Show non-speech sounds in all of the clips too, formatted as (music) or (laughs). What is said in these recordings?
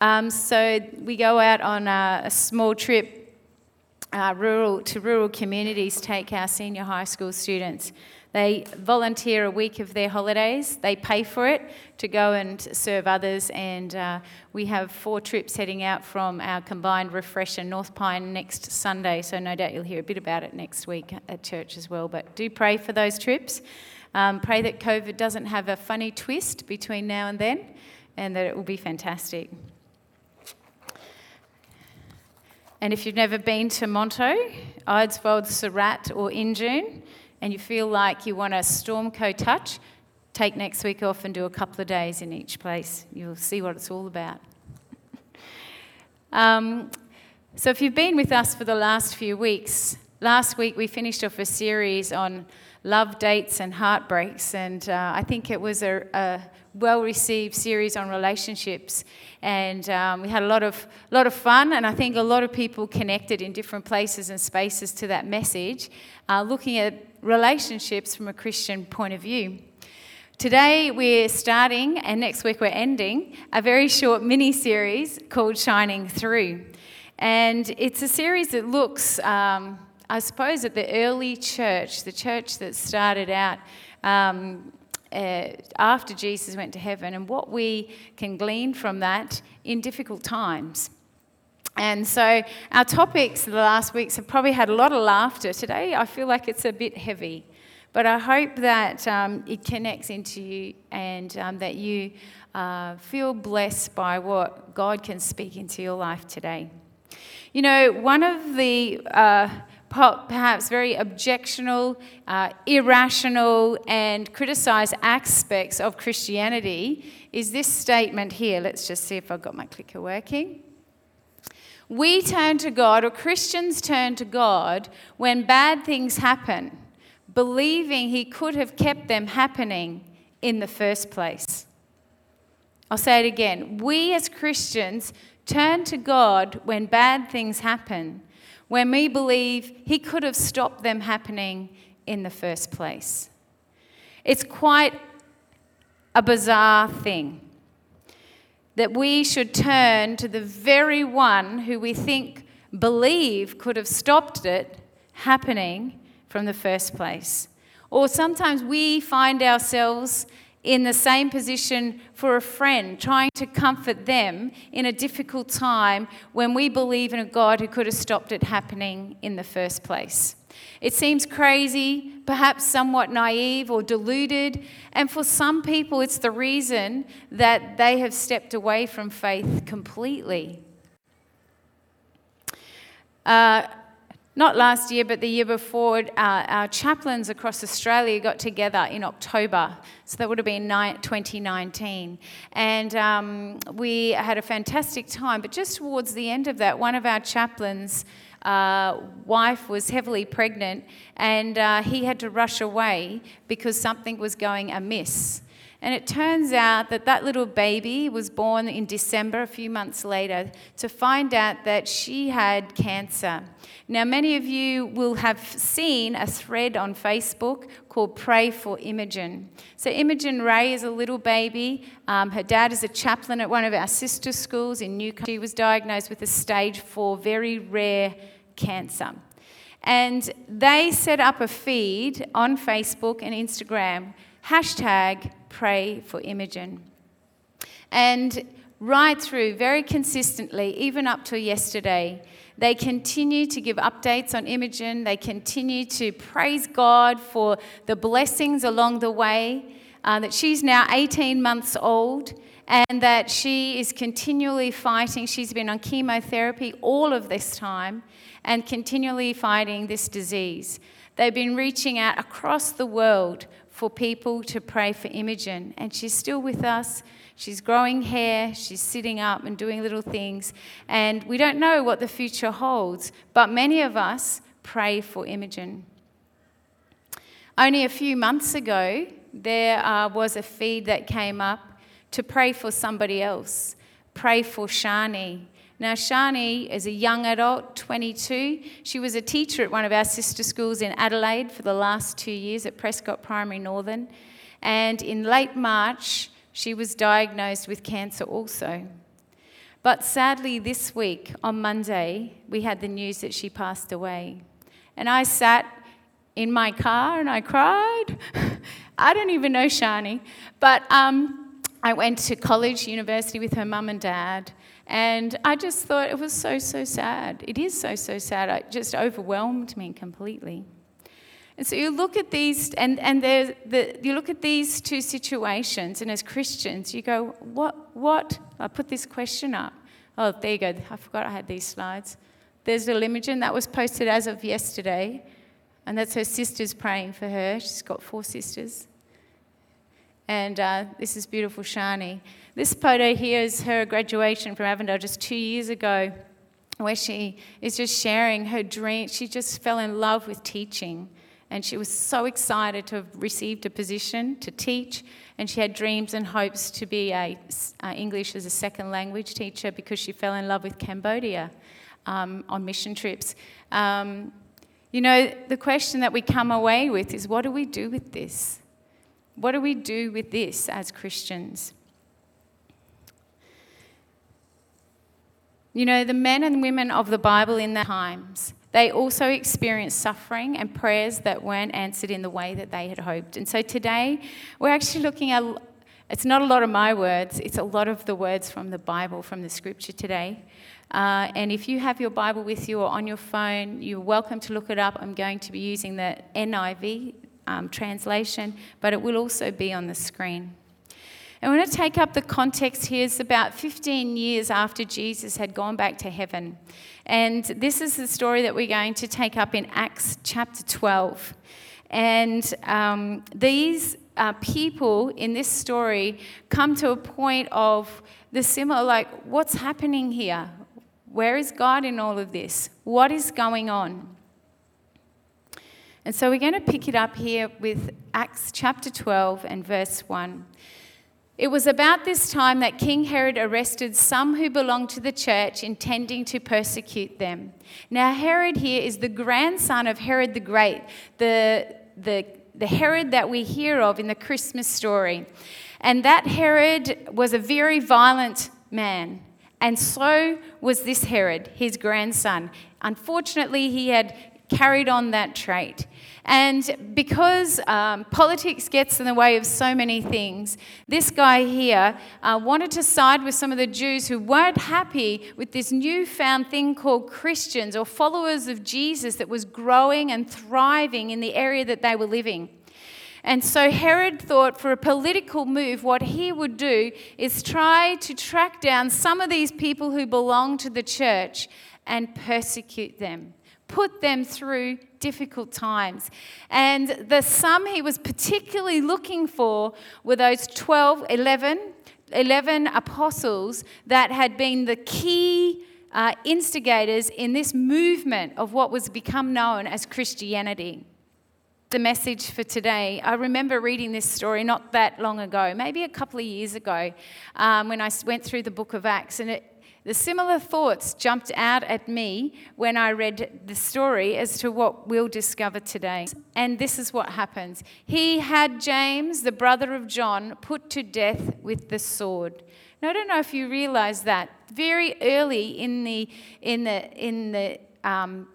Um, so we go out on a, a small trip uh, rural, to rural communities, take our senior high school students. They volunteer a week of their holidays. They pay for it to go and serve others. And uh, we have four trips heading out from our combined refresher North Pine next Sunday. So no doubt you'll hear a bit about it next week at church as well. But do pray for those trips. Um, pray that COVID doesn't have a funny twist between now and then, and that it will be fantastic. And if you've never been to Monto, Eidsvold, Surat, or Injune, and you feel like you want a Stormco touch, take next week off and do a couple of days in each place. You'll see what it's all about. (laughs) um, so, if you've been with us for the last few weeks, last week we finished off a series on love dates and heartbreaks, and uh, I think it was a, a well received series on relationships. And um, we had a lot of, lot of fun, and I think a lot of people connected in different places and spaces to that message, uh, looking at relationships from a Christian point of view. Today we're starting, and next week we're ending, a very short mini series called Shining Through. And it's a series that looks, um, I suppose, at the early church, the church that started out um, uh, after Jesus went to heaven, and what we can glean from that in difficult times. And so, our topics the last weeks have probably had a lot of laughter. Today, I feel like it's a bit heavy, but I hope that um, it connects into you and um, that you uh, feel blessed by what God can speak into your life today. You know, one of the uh, perhaps very objectional, uh, irrational, and criticized aspects of Christianity is this statement here. Let's just see if I've got my clicker working. We turn to God, or Christians turn to God, when bad things happen, believing He could have kept them happening in the first place. I'll say it again. We as Christians turn to God when bad things happen, when we believe He could have stopped them happening in the first place. It's quite a bizarre thing that we should turn to the very one who we think believe could have stopped it happening from the first place. Or sometimes we find ourselves in the same position for a friend, trying to comfort them in a difficult time when we believe in a God who could have stopped it happening in the first place. It seems crazy, perhaps somewhat naive or deluded, and for some people, it's the reason that they have stepped away from faith completely. Uh, not last year, but the year before, uh, our chaplains across Australia got together in October. So that would have been 2019. And um, we had a fantastic time. But just towards the end of that, one of our chaplains uh, wife was heavily pregnant and uh, he had to rush away because something was going amiss. And it turns out that that little baby was born in December, a few months later, to find out that she had cancer. Now, many of you will have seen a thread on Facebook called Pray for Imogen. So, Imogen Ray is a little baby. Um, her dad is a chaplain at one of our sister schools in Newcastle. She was diagnosed with a stage four, very rare cancer. And they set up a feed on Facebook and Instagram, hashtag pray for Imogen. And right through, very consistently, even up to yesterday, they continue to give updates on Imogen. They continue to praise God for the blessings along the way. Uh, that she's now 18 months old and that she is continually fighting. She's been on chemotherapy all of this time and continually fighting this disease. They've been reaching out across the world for people to pray for Imogen, and she's still with us. She's growing hair, she's sitting up and doing little things, and we don't know what the future holds, but many of us pray for Imogen. Only a few months ago, there uh, was a feed that came up to pray for somebody else. Pray for Shani. Now, Shani is a young adult, 22. She was a teacher at one of our sister schools in Adelaide for the last two years at Prescott Primary Northern. And in late March, she was diagnosed with cancer also. But sadly, this week, on Monday, we had the news that she passed away. And I sat in my car and I cried. (laughs) I don't even know Shani, but um, I went to college, university with her mum and dad, and I just thought it was so, so sad. It is so, so sad. It just overwhelmed me completely. And so you look at these, and, and the, you look at these two situations, and as Christians, you go, what, what? I put this question up. Oh, there you go. I forgot I had these slides. There's a Imogen that was posted as of yesterday. And that's her sisters praying for her. She's got four sisters. And uh, this is beautiful Shani. This photo here is her graduation from Avondale just two years ago, where she is just sharing her dream. She just fell in love with teaching. And she was so excited to have received a position to teach. And she had dreams and hopes to be a, English as a second language teacher because she fell in love with Cambodia um, on mission trips. Um, you know, the question that we come away with is what do we do with this? What do we do with this as Christians? You know, the men and women of the Bible in their times, they also experienced suffering and prayers that weren't answered in the way that they had hoped. And so today, we're actually looking at it's not a lot of my words, it's a lot of the words from the Bible, from the scripture today. Uh, and if you have your Bible with you or on your phone, you're welcome to look it up. I'm going to be using the NIV um, translation, but it will also be on the screen. And we're to take up the context here. It's about 15 years after Jesus had gone back to heaven. And this is the story that we're going to take up in Acts chapter 12. And um, these uh, people in this story come to a point of the similar, like, what's happening here? Where is God in all of this? What is going on? And so we're going to pick it up here with Acts chapter 12 and verse 1. It was about this time that King Herod arrested some who belonged to the church, intending to persecute them. Now, Herod here is the grandson of Herod the Great, the, the, the Herod that we hear of in the Christmas story. And that Herod was a very violent man. And so was this Herod, his grandson. Unfortunately, he had carried on that trait. And because um, politics gets in the way of so many things, this guy here uh, wanted to side with some of the Jews who weren't happy with this newfound thing called Christians or followers of Jesus that was growing and thriving in the area that they were living. And so Herod thought for a political move, what he would do is try to track down some of these people who belong to the church and persecute them, put them through difficult times. And the sum he was particularly looking for were those 12, 11, 11 apostles that had been the key uh, instigators in this movement of what was become known as Christianity the message for today. I remember reading this story not that long ago, maybe a couple of years ago, um, when I went through the book of Acts, and it, the similar thoughts jumped out at me when I read the story as to what we'll discover today. And this is what happens He had James, the brother of John, put to death with the sword. Now, I don't know if you realize that very early in the in the in the um,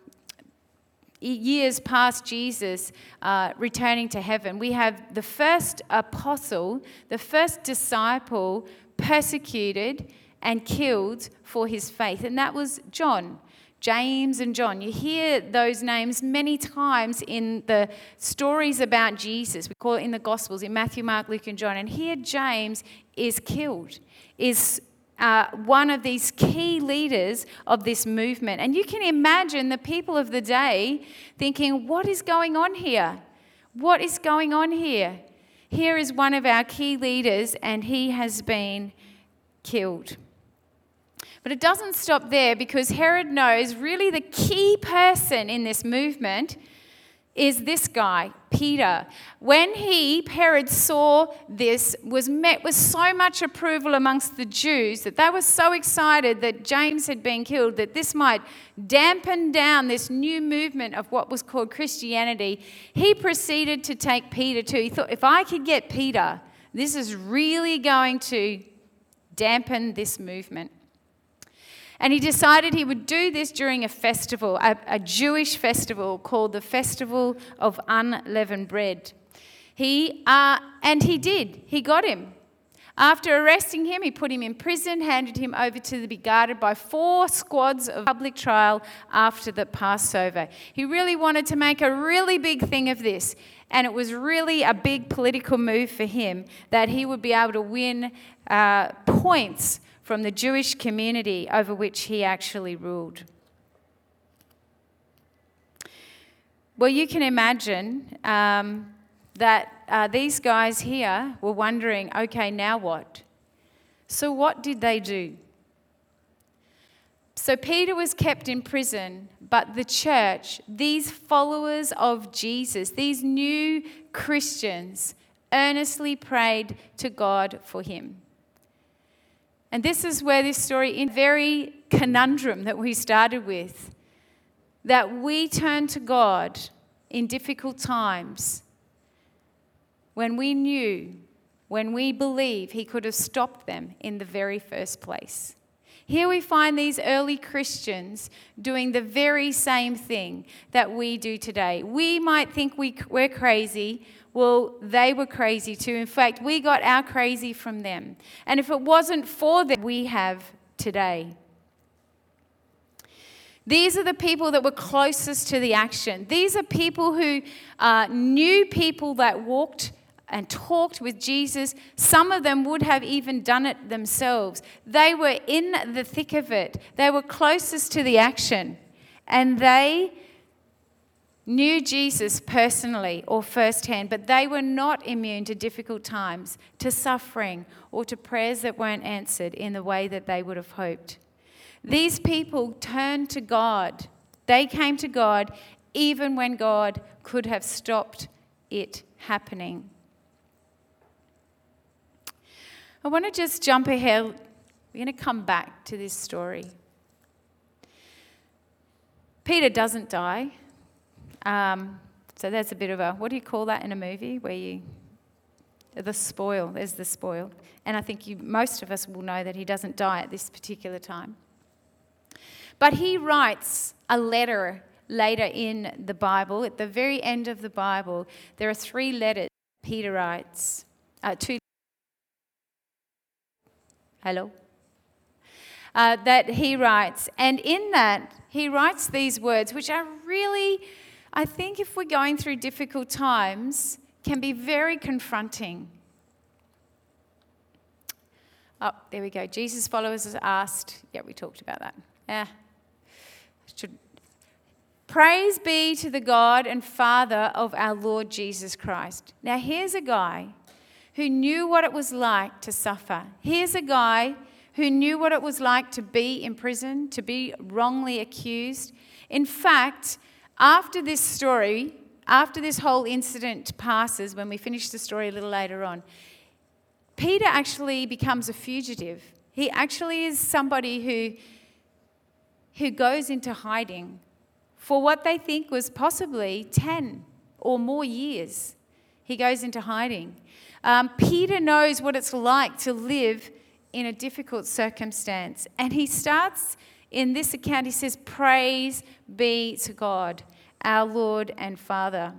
years past Jesus uh, returning to heaven, we have the first apostle, the first disciple persecuted and killed for his faith, and that was John. James and John. You hear those names many times in the stories about Jesus. We call it in the Gospels, in Matthew, Mark, Luke, and John. And here James is killed, is uh, one of these key leaders of this movement. And you can imagine the people of the day thinking, what is going on here? What is going on here? Here is one of our key leaders, and he has been killed. But it doesn't stop there because Herod knows really the key person in this movement is this guy, Peter. When he, Herod, saw this, was met with so much approval amongst the Jews that they were so excited that James had been killed that this might dampen down this new movement of what was called Christianity, he proceeded to take Peter too. He thought, if I could get Peter, this is really going to dampen this movement. And he decided he would do this during a festival, a, a Jewish festival called the Festival of Unleavened Bread. He, uh, and he did. He got him. After arresting him, he put him in prison, handed him over to be guarded by four squads of public trial after the Passover. He really wanted to make a really big thing of this, and it was really a big political move for him that he would be able to win uh, points from the Jewish community over which he actually ruled. Well, you can imagine um, that uh, these guys here were wondering okay, now what? So, what did they do? So, Peter was kept in prison, but the church, these followers of Jesus, these new Christians, earnestly prayed to God for him. And this is where this story, in very conundrum that we started with, that we turn to God in difficult times when we knew, when we believe He could have stopped them in the very first place. Here we find these early Christians doing the very same thing that we do today. We might think we, we're crazy. Well, they were crazy too. In fact, we got our crazy from them. And if it wasn't for them, we have today. These are the people that were closest to the action. These are people who uh, knew people that walked and talked with Jesus. Some of them would have even done it themselves. They were in the thick of it, they were closest to the action. And they knew Jesus personally or firsthand, but they were not immune to difficult times, to suffering, or to prayers that weren't answered in the way that they would have hoped. These people turned to God. They came to God even when God could have stopped it happening. I want to just jump ahead. We're going to come back to this story. Peter doesn't die. Um, so that's a bit of a, what do you call that in a movie where you, the spoil, there's the spoil. And I think you, most of us will know that he doesn't die at this particular time. But he writes a letter later in the Bible, at the very end of the Bible, there are three letters Peter writes, uh, two Hello? Uh, that he writes. And in that, he writes these words, which are really, I think, if we're going through difficult times, can be very confronting. Oh, there we go. Jesus' followers asked. Yeah, we talked about that. Yeah. Should. Praise be to the God and Father of our Lord Jesus Christ. Now, here's a guy who knew what it was like to suffer. Here's a guy who knew what it was like to be in prison, to be wrongly accused. In fact, after this story, after this whole incident passes, when we finish the story a little later on, Peter actually becomes a fugitive. He actually is somebody who, who goes into hiding for what they think was possibly 10 or more years. He goes into hiding. Um, Peter knows what it's like to live in a difficult circumstance. And he starts in this account, he says, Praise be to God, our Lord and Father.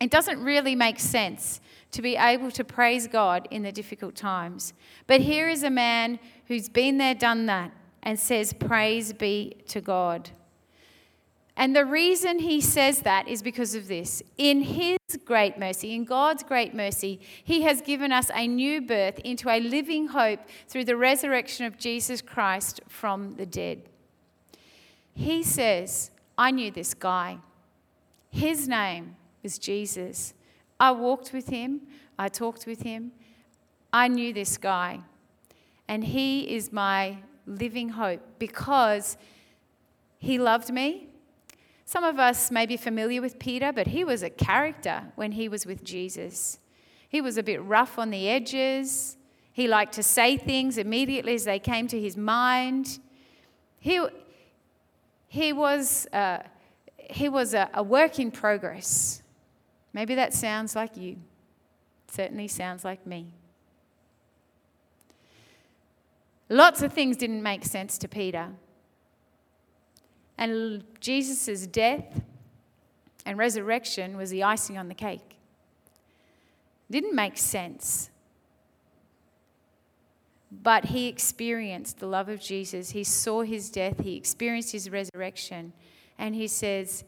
It doesn't really make sense to be able to praise God in the difficult times. But here is a man who's been there, done that, and says, Praise be to God. And the reason he says that is because of this. In his great mercy, in God's great mercy, he has given us a new birth into a living hope through the resurrection of Jesus Christ from the dead. He says, I knew this guy. His name was Jesus. I walked with him, I talked with him. I knew this guy. And he is my living hope because he loved me some of us may be familiar with Peter, but he was a character when he was with Jesus. He was a bit rough on the edges. He liked to say things immediately as they came to his mind. He, he was, uh, he was a, a work in progress. Maybe that sounds like you. Certainly sounds like me. Lots of things didn't make sense to Peter. And Jesus' death and resurrection was the icing on the cake. Didn't make sense. But he experienced the love of Jesus. He saw his death, he experienced his resurrection. And he says,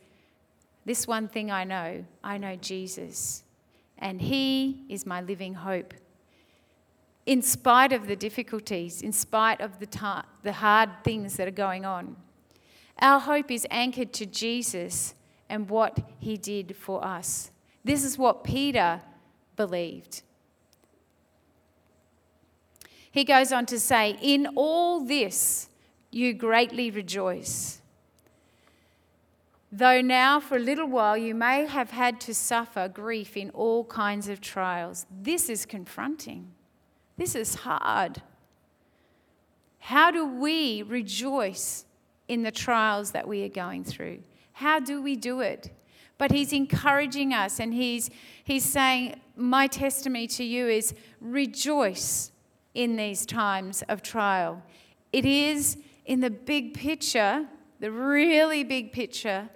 This one thing I know I know Jesus, and he is my living hope. In spite of the difficulties, in spite of the, ta- the hard things that are going on, our hope is anchored to Jesus and what he did for us. This is what Peter believed. He goes on to say, In all this you greatly rejoice. Though now for a little while you may have had to suffer grief in all kinds of trials. This is confronting. This is hard. How do we rejoice in the trials that we are going through? How do we do it? But he's encouraging us and he's, he's saying, My testimony to you is rejoice in these times of trial. It is in the big picture, the really big picture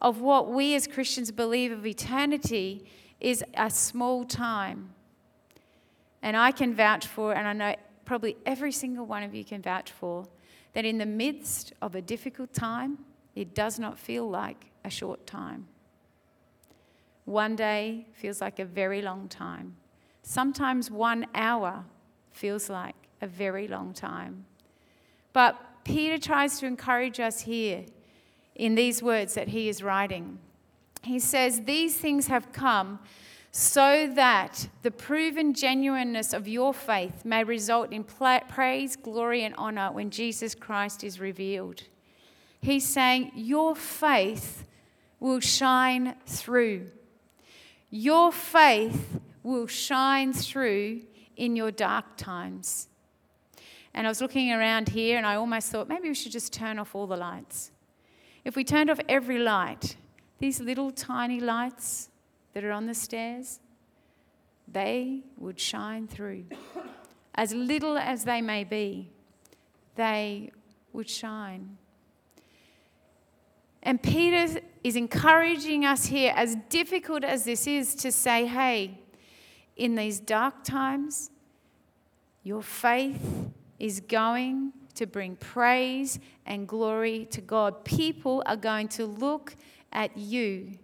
of what we as Christians believe of eternity is a small time. And I can vouch for, and I know probably every single one of you can vouch for, that in the midst of a difficult time, it does not feel like a short time. One day feels like a very long time. Sometimes one hour feels like a very long time. But Peter tries to encourage us here in these words that he is writing. He says, These things have come so that the proven genuineness of your faith may result in praise, glory, and honor when Jesus Christ is revealed. He's saying, Your faith will shine through. Your faith will shine through in your dark times. And I was looking around here and I almost thought maybe we should just turn off all the lights. If we turned off every light, these little tiny lights that are on the stairs, they would shine through. As little as they may be, they would shine. And Peter is encouraging us here, as difficult as this is, to say, hey, in these dark times, your faith is going to bring praise and glory to God. People are going to look at you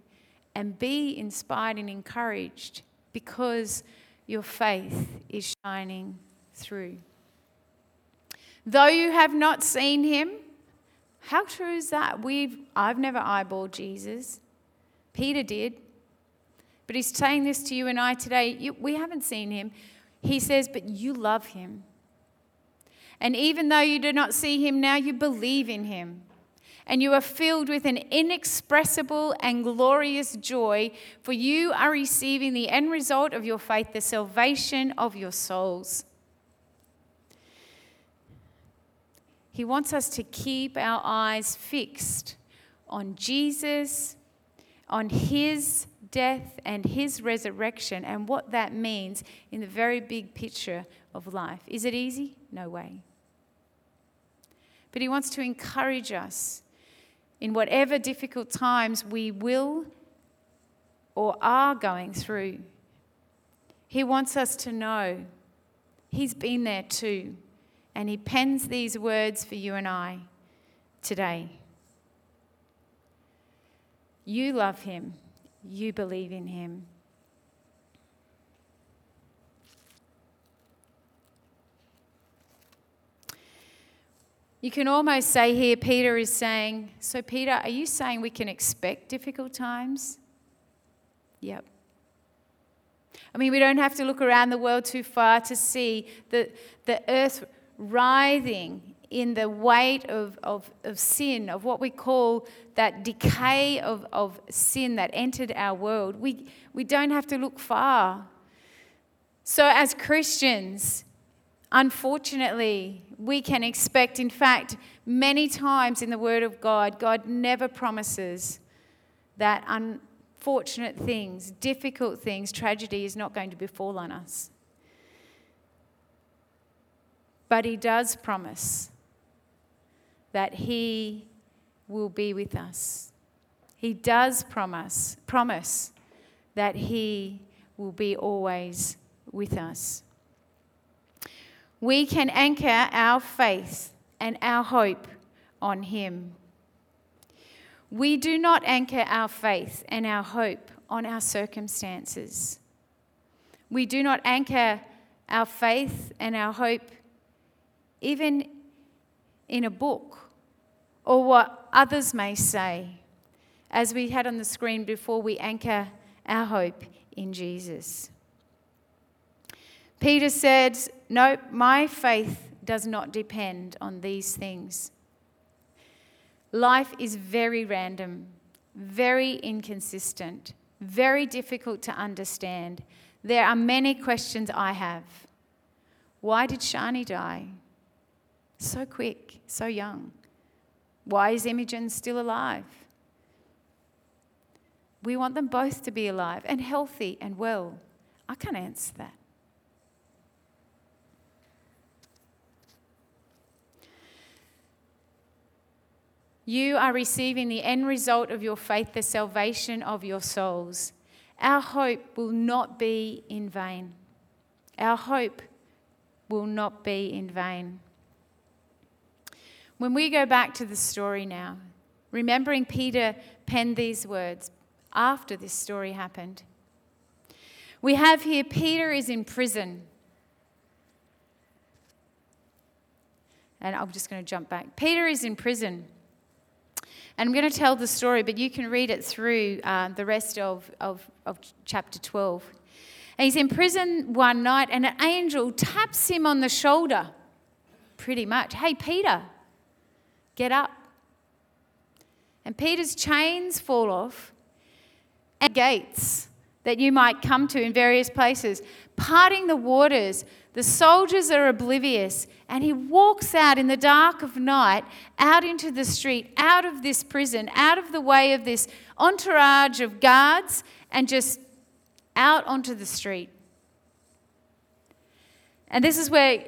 and be inspired and encouraged because your faith is shining through. Though you have not seen him, how true is that? We've, I've never eyeballed Jesus. Peter did. But he's saying this to you and I today. You, we haven't seen him. He says, but you love him. And even though you do not see him now, you believe in him. And you are filled with an inexpressible and glorious joy, for you are receiving the end result of your faith, the salvation of your souls. He wants us to keep our eyes fixed on Jesus, on his death and his resurrection, and what that means in the very big picture of life. Is it easy? No way. But he wants to encourage us in whatever difficult times we will or are going through. He wants us to know he's been there too. And he pens these words for you and I today. You love him, you believe in him. You can almost say here, Peter is saying, So, Peter, are you saying we can expect difficult times? Yep. I mean, we don't have to look around the world too far to see the, the earth writhing in the weight of, of, of sin, of what we call that decay of, of sin that entered our world. We, we don't have to look far. So, as Christians, unfortunately, we can expect, in fact, many times in the Word of God, God never promises that unfortunate things, difficult things, tragedy is not going to befall on us. But He does promise that He will be with us. He does promise, promise that He will be always with us. We can anchor our faith and our hope on Him. We do not anchor our faith and our hope on our circumstances. We do not anchor our faith and our hope even in a book or what others may say. As we had on the screen before, we anchor our hope in Jesus. Peter said, No, my faith does not depend on these things. Life is very random, very inconsistent, very difficult to understand. There are many questions I have. Why did Shani die? So quick, so young. Why is Imogen still alive? We want them both to be alive and healthy and well. I can't answer that. You are receiving the end result of your faith, the salvation of your souls. Our hope will not be in vain. Our hope will not be in vain. When we go back to the story now, remembering Peter penned these words after this story happened, we have here Peter is in prison. And I'm just going to jump back. Peter is in prison. And I'm going to tell the story, but you can read it through uh, the rest of, of, of chapter 12. And he's in prison one night, and an angel taps him on the shoulder, pretty much. Hey, Peter, get up. And Peter's chains fall off, and gates that you might come to in various places, parting the waters the soldiers are oblivious, and he walks out in the dark of night, out into the street, out of this prison, out of the way of this entourage of guards, and just out onto the street. And this is where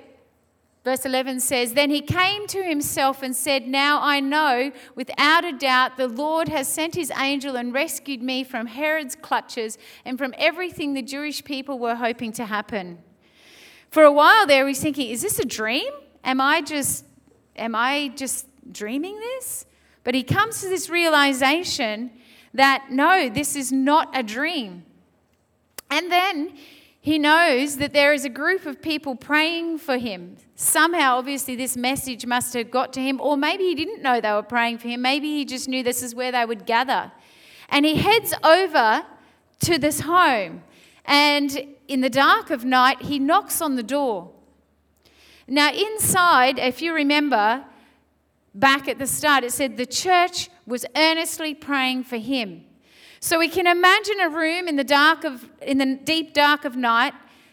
verse 11 says Then he came to himself and said, Now I know without a doubt the Lord has sent his angel and rescued me from Herod's clutches and from everything the Jewish people were hoping to happen. For a while there, he's thinking, is this a dream? Am I just, am I just dreaming this? But he comes to this realization that no, this is not a dream. And then he knows that there is a group of people praying for him. Somehow, obviously, this message must have got to him, or maybe he didn't know they were praying for him. Maybe he just knew this is where they would gather. And he heads over to this home. And in the dark of night, he knocks on the door. Now, inside, if you remember back at the start, it said the church was earnestly praying for him. So we can imagine a room in the dark of in the deep dark of night.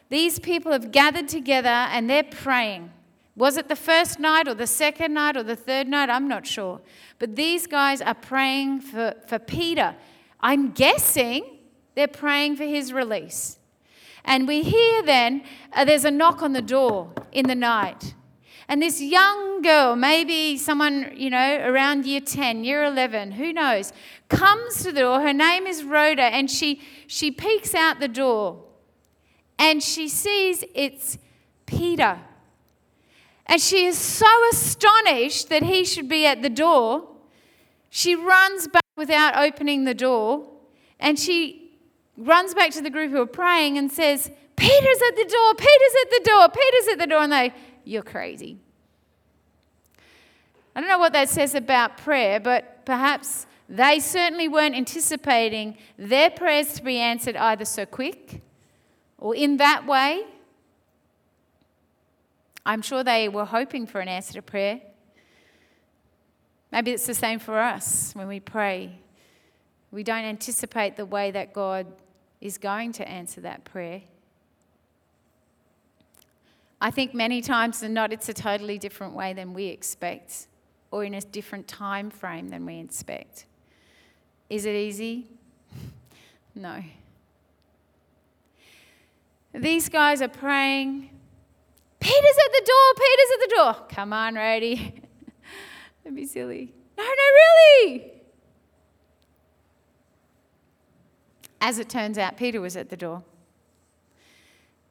These people have gathered together and they're praying. Was it the first night or the second night or the third night? I'm not sure. But these guys are praying for, for Peter. I'm guessing they're praying for his release. And we hear then uh, there's a knock on the door in the night. And this young girl, maybe someone, you know, around year 10, year 11, who knows, comes to the door. Her name is Rhoda, and she, she peeks out the door and she sees it's Peter. And she is so astonished that he should be at the door. She runs back without opening the door and she runs back to the group who are praying and says, Peter's at the door, Peter's at the door, Peter's at the door. And they, You're crazy. I don't know what that says about prayer, but perhaps they certainly weren't anticipating their prayers to be answered either so quick or in that way. I'm sure they were hoping for an answer to prayer. Maybe it's the same for us when we pray. We don't anticipate the way that God is going to answer that prayer. I think many times than not, it's a totally different way than we expect, or in a different time frame than we expect. Is it easy? (laughs) no. These guys are praying, Peter's at the door, Peter's at the door. Come on, Rody. (laughs) Don't be silly. No, no, really. As it turns out, Peter was at the door.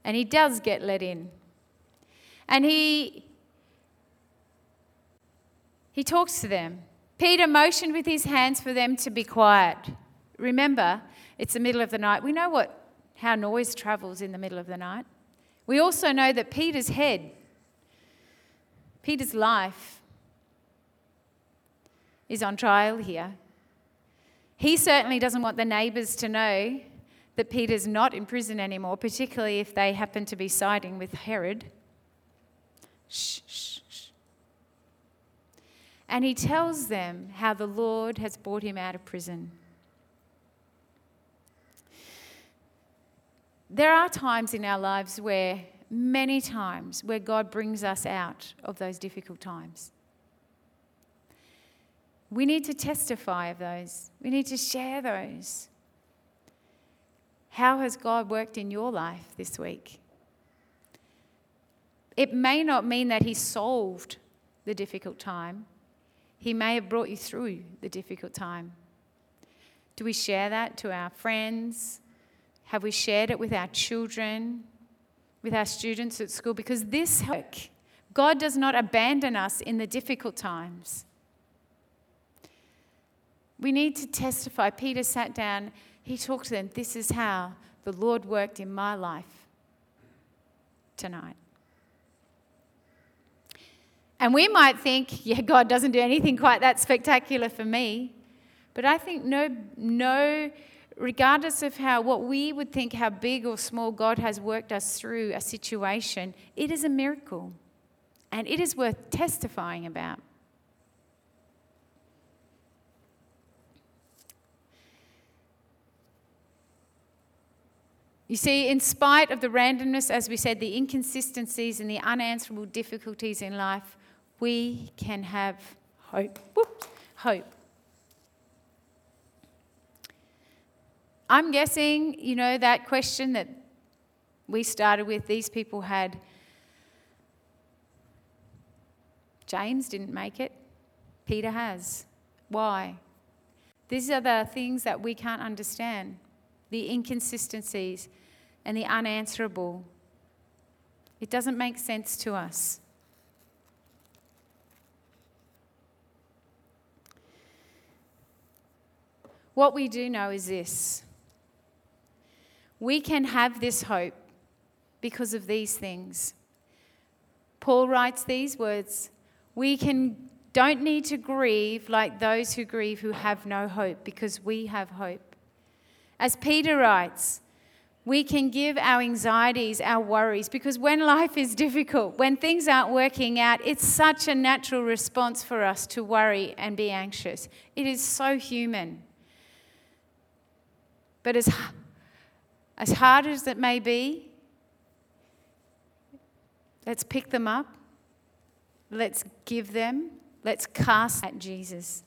And he does get let in. And he he talks to them. Peter motioned with his hands for them to be quiet. Remember, it's the middle of the night. We know what how noise travels in the middle of the night. We also know that Peter's head, Peter's life, is on trial here. He certainly doesn't want the neighbours to know that Peter's not in prison anymore, particularly if they happen to be siding with Herod. Shh, shh, shh. And he tells them how the Lord has brought him out of prison. There are times in our lives where, many times, where God brings us out of those difficult times. We need to testify of those, we need to share those. How has God worked in your life this week? It may not mean that He solved the difficult time, He may have brought you through the difficult time. Do we share that to our friends? Have we shared it with our children, with our students at school? Because this work, God does not abandon us in the difficult times. We need to testify. Peter sat down, he talked to them. This is how the Lord worked in my life tonight. And we might think, yeah, God doesn't do anything quite that spectacular for me. But I think no, no regardless of how what we would think how big or small God has worked us through a situation, it is a miracle. And it is worth testifying about. You see, in spite of the randomness, as we said, the inconsistencies and the unanswerable difficulties in life, we can have hope. Whoop, hope. I'm guessing, you know, that question that we started with, these people had. James didn't make it, Peter has. Why? These are the things that we can't understand the inconsistencies and the unanswerable. It doesn't make sense to us. What we do know is this we can have this hope because of these things. Paul writes these words We can, don't need to grieve like those who grieve who have no hope because we have hope. As Peter writes, we can give our anxieties, our worries, because when life is difficult, when things aren't working out, it's such a natural response for us to worry and be anxious. It is so human. But as as hard as it may be, let's pick them up. Let's give them. Let's cast at Jesus.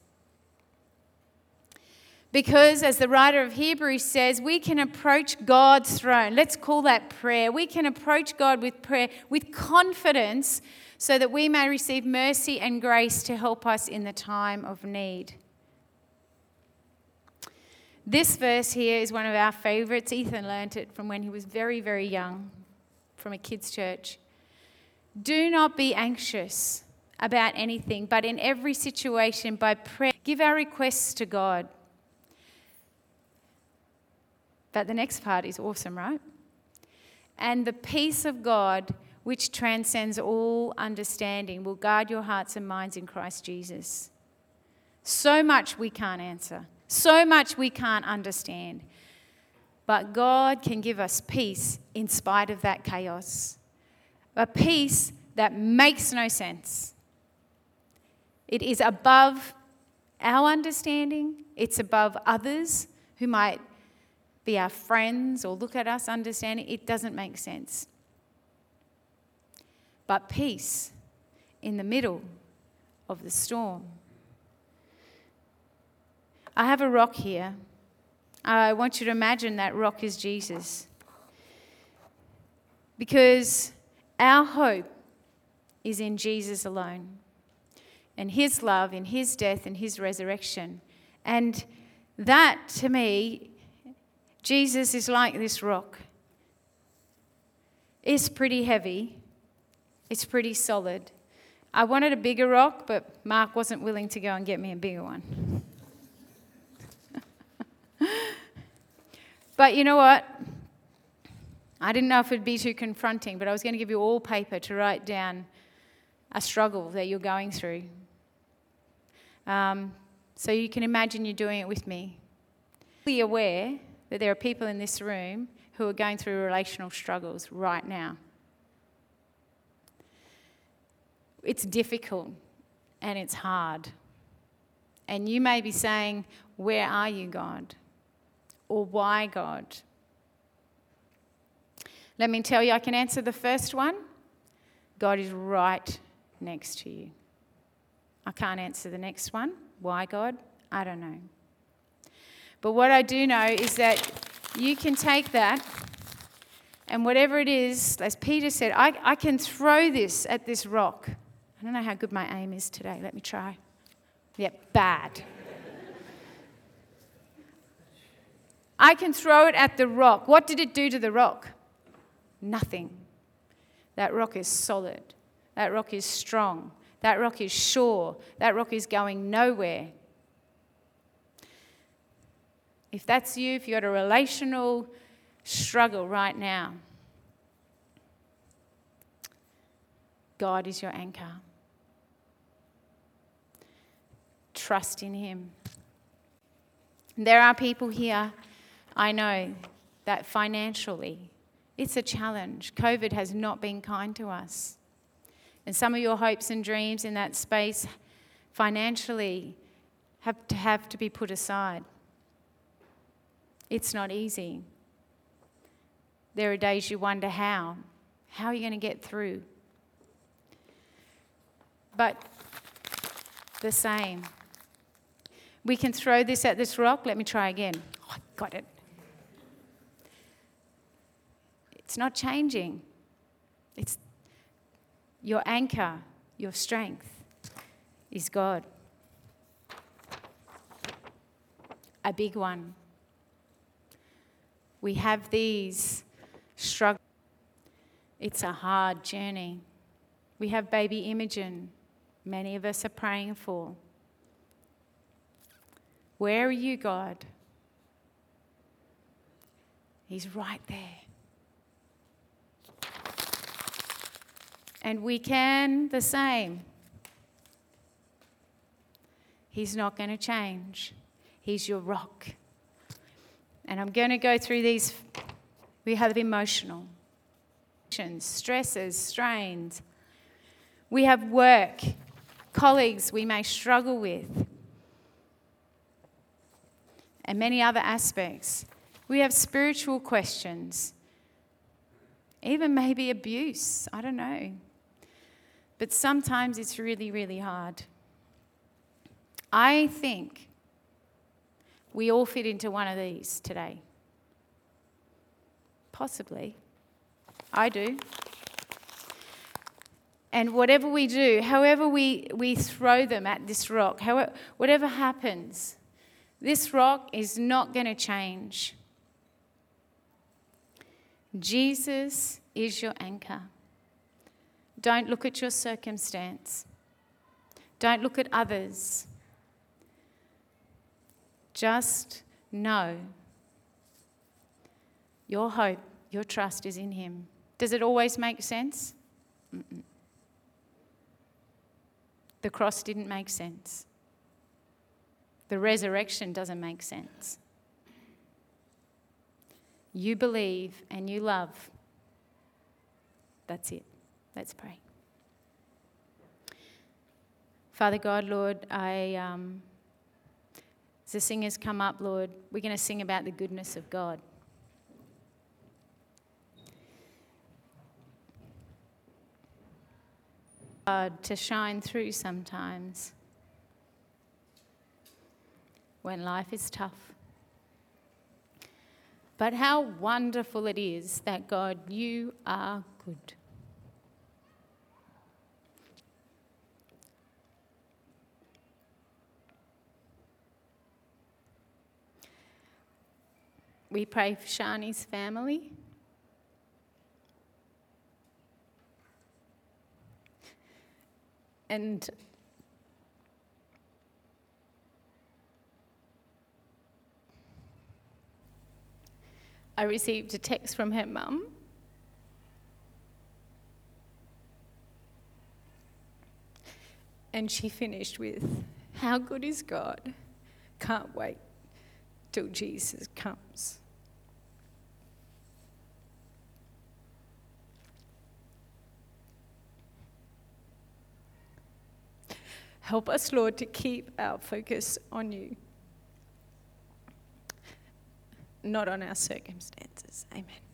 Because, as the writer of Hebrews says, we can approach God's throne. Let's call that prayer. We can approach God with prayer with confidence so that we may receive mercy and grace to help us in the time of need. This verse here is one of our favorites. Ethan learnt it from when he was very, very young from a kids' church. Do not be anxious about anything, but in every situation, by prayer, give our requests to God. But the next part is awesome, right? And the peace of God, which transcends all understanding, will guard your hearts and minds in Christ Jesus. So much we can't answer. So much we can't understand. But God can give us peace in spite of that chaos. A peace that makes no sense. It is above our understanding, it's above others who might be our friends or look at us understanding. It doesn't make sense. But peace in the middle of the storm. I have a rock here. I want you to imagine that rock is Jesus. Because Our hope is in Jesus alone and his love, in his death, and his resurrection. And that, to me, Jesus is like this rock. It's pretty heavy, it's pretty solid. I wanted a bigger rock, but Mark wasn't willing to go and get me a bigger one. (laughs) but you know what? I didn't know if it'd be too confronting, but I was going to give you all paper to write down a struggle that you're going through. Um, so you can imagine you're doing it with me. Be aware that there are people in this room who are going through relational struggles right now. It's difficult and it's hard. And you may be saying, Where are you, God? Or why, God? Let me tell you, I can answer the first one. God is right next to you. I can't answer the next one. Why, God? I don't know. But what I do know is that you can take that and whatever it is, as Peter said, I, I can throw this at this rock. I don't know how good my aim is today. Let me try. Yep, bad. I can throw it at the rock. What did it do to the rock? Nothing. That rock is solid. That rock is strong. That rock is sure. That rock is going nowhere. If that's you, if you've got a relational struggle right now, God is your anchor. Trust in Him. There are people here, I know, that financially it's a challenge. COVID has not been kind to us. And some of your hopes and dreams in that space financially have to have to be put aside. It's not easy. There are days you wonder how. How are you going to get through? But the same. We can throw this at this rock. Let me try again. Oh, got it. It's not changing. It's your anchor, your strength is God. A big one. We have these struggles. It's a hard journey. We have baby Imogen, many of us are praying for. Where are you, God? He's right there. And we can the same. He's not going to change. He's your rock. And I'm going to go through these. We have emotional stresses, strains. We have work, colleagues we may struggle with, and many other aspects. We have spiritual questions, even maybe abuse. I don't know. But sometimes it's really, really hard. I think we all fit into one of these today. Possibly. I do. And whatever we do, however we, we throw them at this rock, however, whatever happens, this rock is not going to change. Jesus is your anchor. Don't look at your circumstance. Don't look at others. Just know your hope, your trust is in Him. Does it always make sense? Mm-mm. The cross didn't make sense. The resurrection doesn't make sense. You believe and you love. That's it. Let's pray. Father God, Lord, I, um, as the singers come up, Lord, we're going to sing about the goodness of God. God to shine through sometimes when life is tough. But how wonderful it is that God, you are good. We pray for Shani's family. And I received a text from her mum. And she finished with, How good is God? Can't wait till Jesus comes. Help us, Lord, to keep our focus on you, not on our circumstances. Amen.